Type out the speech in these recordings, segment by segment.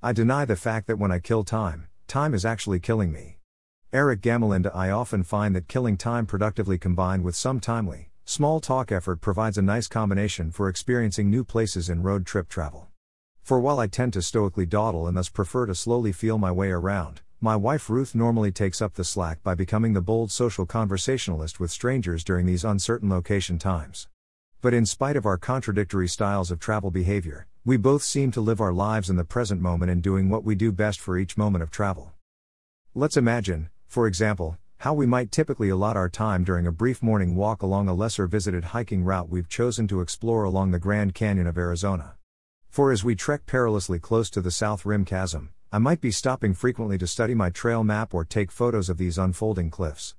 I deny the fact that when I kill time, time is actually killing me. Eric Gamalinda I often find that killing time productively combined with some timely, small talk effort provides a nice combination for experiencing new places in road trip travel. For while I tend to stoically dawdle and thus prefer to slowly feel my way around, my wife Ruth normally takes up the slack by becoming the bold social conversationalist with strangers during these uncertain location times. But in spite of our contradictory styles of travel behavior, we both seem to live our lives in the present moment and doing what we do best for each moment of travel. Let's imagine, for example, how we might typically allot our time during a brief morning walk along a lesser visited hiking route we've chosen to explore along the Grand Canyon of Arizona. For as we trek perilously close to the South Rim Chasm, I might be stopping frequently to study my trail map or take photos of these unfolding cliffs.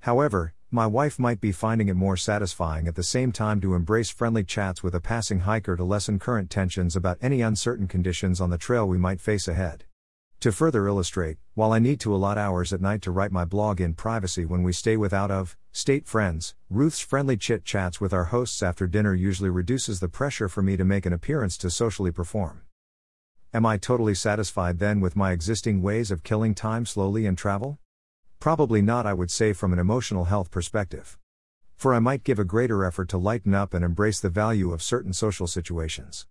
However, my wife might be finding it more satisfying at the same time to embrace friendly chats with a passing hiker to lessen current tensions about any uncertain conditions on the trail we might face ahead. To further illustrate, while I need to allot hours at night to write my blog in privacy when we stay without of state friends, Ruth's friendly chit chats with our hosts after dinner usually reduces the pressure for me to make an appearance to socially perform. Am I totally satisfied then with my existing ways of killing time slowly in travel? Probably not, I would say, from an emotional health perspective. For I might give a greater effort to lighten up and embrace the value of certain social situations.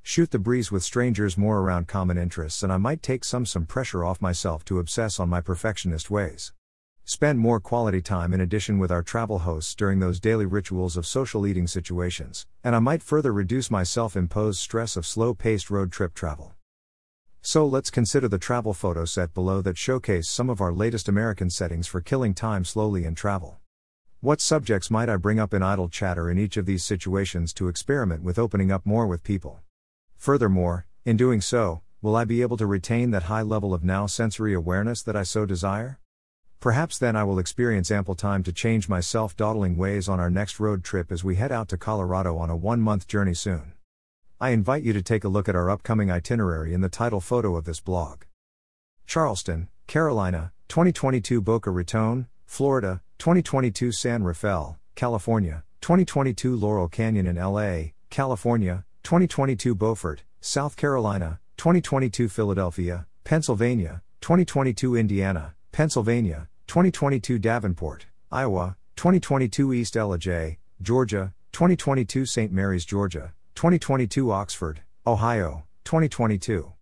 Shoot the breeze with strangers more around common interests, and I might take some some pressure off myself to obsess on my perfectionist ways. Spend more quality time in addition with our travel hosts during those daily rituals of social eating situations, and I might further reduce my self imposed stress of slow paced road trip travel. So let's consider the travel photo set below that showcase some of our latest American settings for killing time slowly in travel. What subjects might I bring up in idle chatter in each of these situations to experiment with opening up more with people? Furthermore, in doing so, will I be able to retain that high level of now sensory awareness that I so desire? Perhaps then I will experience ample time to change my self dawdling ways on our next road trip as we head out to Colorado on a one month journey soon. I invite you to take a look at our upcoming itinerary in the title photo of this blog. Charleston, Carolina, 2022 Boca Raton, Florida, 2022 San Rafael, California, 2022 Laurel Canyon in LA, California, 2022 Beaufort, South Carolina, 2022 Philadelphia, Pennsylvania, 2022 Indiana, Pennsylvania, 2022 Davenport, Iowa, 2022 East Ellijay, Georgia, 2022 St. Mary's, Georgia, 2022 Oxford, Ohio, 2022.